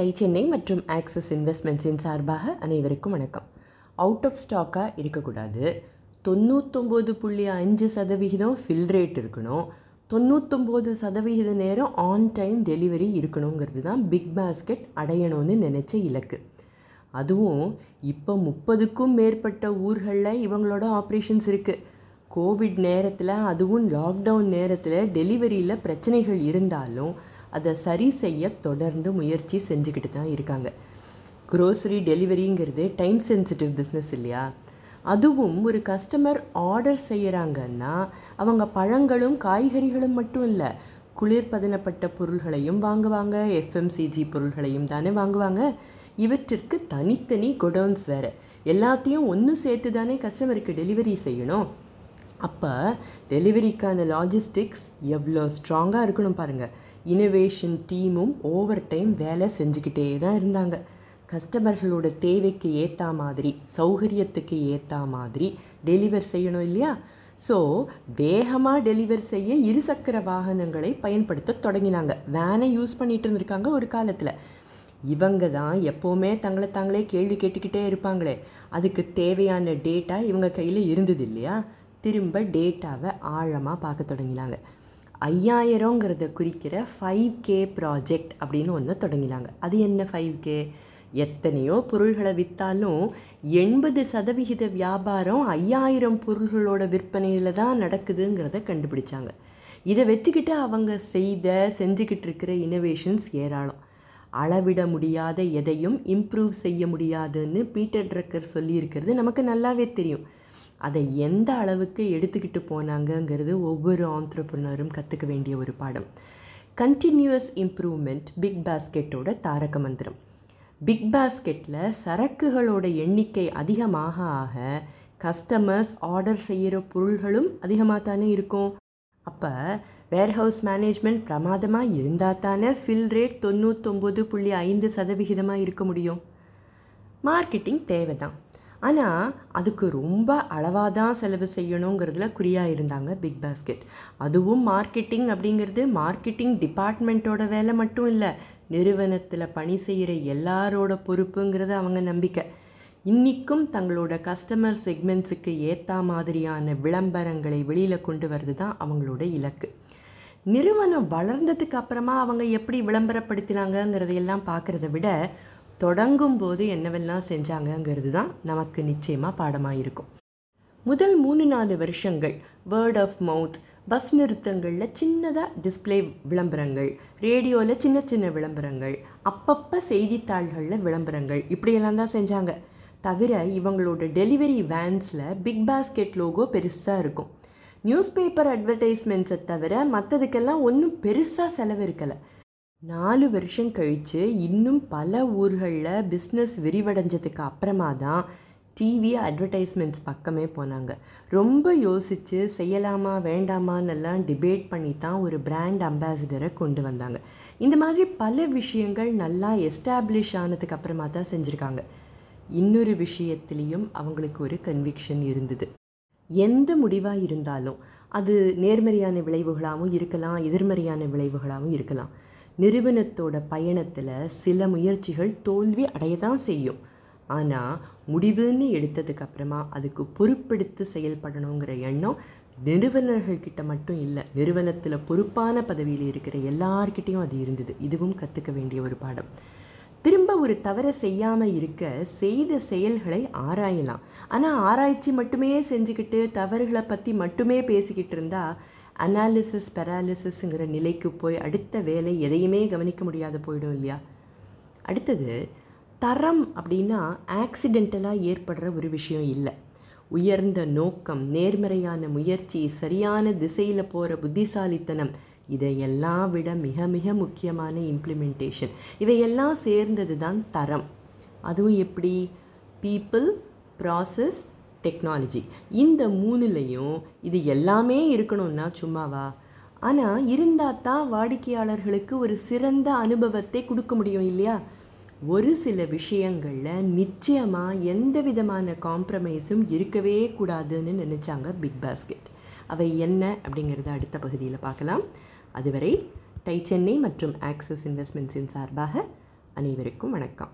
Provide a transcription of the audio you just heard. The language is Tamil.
டை சென்னை மற்றும் ஆக்சிஸ் இன்வெஸ்ட்மெண்ட்ஸின் சார்பாக அனைவருக்கும் வணக்கம். அவுட் ஆஃப் ஸ்டாக்காக இருக்கக்கூடாது. தொண்ணூத்தொம்பது புள்ளி அஞ்சு சதவிகிதம் ஃபில் ரேட் இருக்கணும். தொண்ணூத்தொம்பது சதவிகித நேரம் ஆன் டைம் டெலிவரி இருக்கணுங்கிறது தான் பிக் பாஸ்கெட் அடையணும்னு நினச்ச இலக்கு. அதுவும் இப்போ முப்பதுக்கும் மேற்பட்ட ஊர்களில் இவங்களோட ஆப்ரேஷன்ஸ் இருக்குது கோவிட் நேரத்தில் அதுவும் லாக்டவுன் நேரத்தில் டெலிவரியில் பிரச்சனைகள் இருந்தாலும் அதை சரி செய்ய தொடர்ந்து முயற்சி செஞ்சுக்கிட்டு தான் இருக்காங்க. க்ரோசரி டெலிவரிங்கிறது டைம் சென்சிட்டிவ் பிஸ்னஸ் இல்லையா? அதுவும் ஒரு கஸ்டமர் ஆர்டர் செய்கிறாங்கன்னா அவங்க பழங்களும் காய்கறிகளும் மட்டும் இல்லை குளிர்பதனப்பட்ட பொருள்களையும் வாங்குவாங்க எஃப்எம்சிஜி பொருள்களையும் தானே வாங்குவாங்க. இவற்றிற்கு தனித்தனி குடவுன்ஸ் வேறு. எல்லாத்தையும் ஒன்று சேர்த்து தானே கஸ்டமருக்கு டெலிவரி செய்யணும். அப்போ டெலிவரிக்கான லாஜிஸ்டிக்ஸ் எவ்வளோ ஸ்ட்ராங்காக இருக்கணும் பாருங்கள் இனோவேஷன் டீமும் ஓவர் டைம் வேலை செஞ்சுக்கிட்டே தான் இருந்தாங்க. கஸ்டமர்களோட தேவைக்கு ஏற்ற மாதிரி சௌகரியத்துக்கு ஏற்ற மாதிரி டெலிவர் செய்யணும் இல்லையா? ஸோ வேகமாக டெலிவர் செய்ய இருசக்கர வாகனங்களை பயன்படுத்த தொடங்கினாங்க. வேனை யூஸ் பண்ணிகிட்டு இருந்திருக்காங்க ஒரு காலத்தில். இவங்க தான் எப்போவுமே தங்களை தாங்களே கேள்வி கேட்டுக்கிட்டே இருப்பாங்களே. அதுக்கு தேவையான டேட்டா இவங்க கையில் இருந்தது இல்லையா? திரும்ப டேட்டாவை ஆழமாக பார்க்க தொடங்கினாங்க. ஐயாயிரங்கிறத குறிக்கிற ஃபைவ் கே ப்ராஜெக்ட் அப்படின்னு ஒன்று தொடங்கினாங்க. அது என்ன ஃபைவ் கே எத்தனையோ பொருள்களை விற்றாலும் எண்பது சதவிகித வியாபாரம் ஐயாயிரம் பொருள்களோட விற்பனையில் தான் நடக்குதுங்கிறத கண்டுபிடிச்சாங்க. இதை வச்சுக்கிட்டு அவங்க செய்த செஞ்சுக்கிட்டு இருக்கிற இனோவேஷன்ஸ் ஏராளம். அளவிட முடியாத எதையும் இம்ப்ரூவ் செய்ய முடியாதுன்னு பீட்டர் ட்ரக்கர் சொல்லியிருக்கிறது நமக்கு நல்லாவே தெரியும். அதை எந்த அளவுக்கு எடுத்துக்கிட்டு போனாங்கங்கிறது ஒவ்வொரு ஆண்டர்ப்ரனரும் கற்றுக்க வேண்டிய ஒரு பாடம். கண்டினியூஸ் இம்ப்ரூவ்மெண்ட் பிக் பாஸ்கெட்டோட தாரக மந்திரம். பிக் பாஸ்கெட்டில் சரக்குகளோட எண்ணிக்கை அதிகமாக ஆக கஸ்டமர்ஸ் ஆர்டர் செய்கிற பொருள்களும் அதிகமாக தானே இருக்கும். அப்போ வேர்ஹவுஸ் மேனேஜ்மெண்ட் பிரமாதமாக இருந்தால் தானே ஃபில் ரேட் தொண்ணூத்தொம்பது புள்ளி ஐந்து சதவிகிதமாக இருக்க முடியும். மார்க்கெட்டிங் தேவை தான் ஆனால் அதுக்கு ரொம்ப அளவாக தான் செலவு செய்யணுங்கிறதுல குறியாக இருந்தாங்க பிக் பாஸ்கெட் அதுவும் மார்க்கெட்டிங் அப்படிங்கிறது மார்க்கெட்டிங் டிபார்ட்மெண்ட்டோட வேலை மட்டும் இல்லை நிறுவனத்தில் பணி செய்கிற எல்லாரோட பொறுப்புங்கிறது அவங்க நம்பிக்கை. இன்றைக்கும் தங்களோட கஸ்டமர் செக்மெண்ட்ஸுக்கு ஏற்ற மாதிரியான விளம்பரங்களை வெளியில் கொண்டு வர்றது தான் அவங்களோட இலக்கு. நிறுவனம் வளர்ந்ததுக்கு அப்புறமா அவங்க எப்படி விளம்பரப்படுத்தினாங்கங்கிறதையெல்லாம் பார்க்குறத விட தொடங்கும் போது என்னவெல்லாம் செஞ்சாங்கங்கிறது தான் நமக்கு நிச்சயமாக பாடமாக இருக்கும் முதல் மூணு நாலு வருஷங்கள் வேர்ட் ஆஃப் மவுத் பஸ் நிறுத்தங்களில் சின்னதாக டிஸ்பிளே விளம்பரங்கள் ரேடியோவில் சின்ன சின்ன விளம்பரங்கள் அப்பப்போ செய்தித்தாள்களில் விளம்பரங்கள் இப்படியெல்லாம் தான் செஞ்சாங்க. தவிர இவங்களோட டெலிவரி வேன்ஸில் பிக் பாஸ்கெட் லோகோ பெருசாக இருக்கும். நியூஸ் பேப்பர் அட்வர்டைஸ்மெண்ட்ஸை தவிர மற்றதுக்கெல்லாம் ஒன்றும் பெருசாக செலவு இருக்கலை. நாலு வருஷம் கழித்து இன்னும் பல ஊர்களில் பிஸ்னஸ் விரிவடைஞ்சதுக்கு அப்புறமா தான் டிவி அட்வர்டைஸ்மெண்ட்ஸ் பக்கமே போனாங்க. ரொம்ப யோசித்து செய்யலாமா வேண்டாமான்னெல்லாம் டிபேட் பண்ணி தான் ஒரு பிராண்ட் அம்பாசிடரை கொண்டு வந்தாங்க. இந்த மாதிரி பல விஷயங்கள் நல்லா எஸ்டாப்ளிஷ் ஆனதுக்கு அப்புறமா தான் செஞ்சுருக்காங்க. இன்னொரு விஷயத்துலேயும் அவங்களுக்கு ஒரு கன்விக்ஷன் இருந்தது. எந்த முடிவாக இருந்தாலும் அது நேர்மறையான விளைவுகளாகவும் இருக்கலாம் எதிர்மறையான விளைவுகளாகவும் இருக்கலாம். நிறுவனத்தோட பயணத்தில் சில முயற்சிகள் தோல்வி அடைய தான் செய்யும். ஆனால் முடிவுன்னு எடுத்ததுக்கு அப்புறமா அதுக்கு பொறுப்பெடுத்து செயல்படணுங்கிற எண்ணம் நிறுவனர்கள்கிட்ட மட்டும் இல்லை நிறுவனத்தில் பொறுப்பான பதவியில் இருக்கிற எல்லார்கிட்டேயும் அது இருந்தது. இதுவும் கற்றுக்க வேண்டிய ஒரு பாடம். திரும்ப ஒரு தவறை செய்யாமல் இருக்க செய்த செயல்களை ஆராயலாம். ஆனால் ஆராய்ச்சி மட்டுமே செஞ்சுக்கிட்டு தவறுகளை பற்றி மட்டுமே பேசிக்கிட்டு இருந்தால் அனாலிசிஸ் பெராலிசிஸ்ங்கிற நிலைக்கு போய் அடுத்த வேலை எதையுமே கவனிக்க முடியாத போயிடும் இல்லையா? அடுத்தது தரம் அப்படின்னா ஆக்சிடென்டலாக ஏற்படுற ஒரு விஷயம் இல்லை. உயர்ந்த நோக்கம் நேர்மறையான முயற்சி சரியான திசையில் போகிற புத்திசாலித்தனம் இதையெல்லாம் விட மிக மிக முக்கியமான இம்ப்ளிமெண்டேஷன் இவையெல்லாம் சேர்ந்தது தான் தரம். அதுவும் எப்படி? பீப்புள் ப்ராசஸ் டெக்னாலஜி இந்த மூணுலேயும் இது எல்லாமே இருக்கணும்னா சும்மாவா? ஆனால் இருந்தால் தான் வாடிக்கையாளர்களுக்கு ஒரு சிறந்த அனுபவத்தை கொடுக்க முடியும் இல்லையா? ஒரு சில விஷயங்களில் நிச்சயமாக எந்த விதமான காம்ப்ரமைஸும் இருக்கவே கூடாதுன்னு நினச்சாங்க பிக் பாஸ்கெட் அவை என்ன அப்படிங்கிறத அடுத்த பகுதியில் பார்க்கலாம். அதுவரை டை சென்னை மற்றும் ஆக்சிஸ் இன்வெஸ்ட்மெண்ட்ஸின் சார்பாக அனைவருக்கும் வணக்கம்.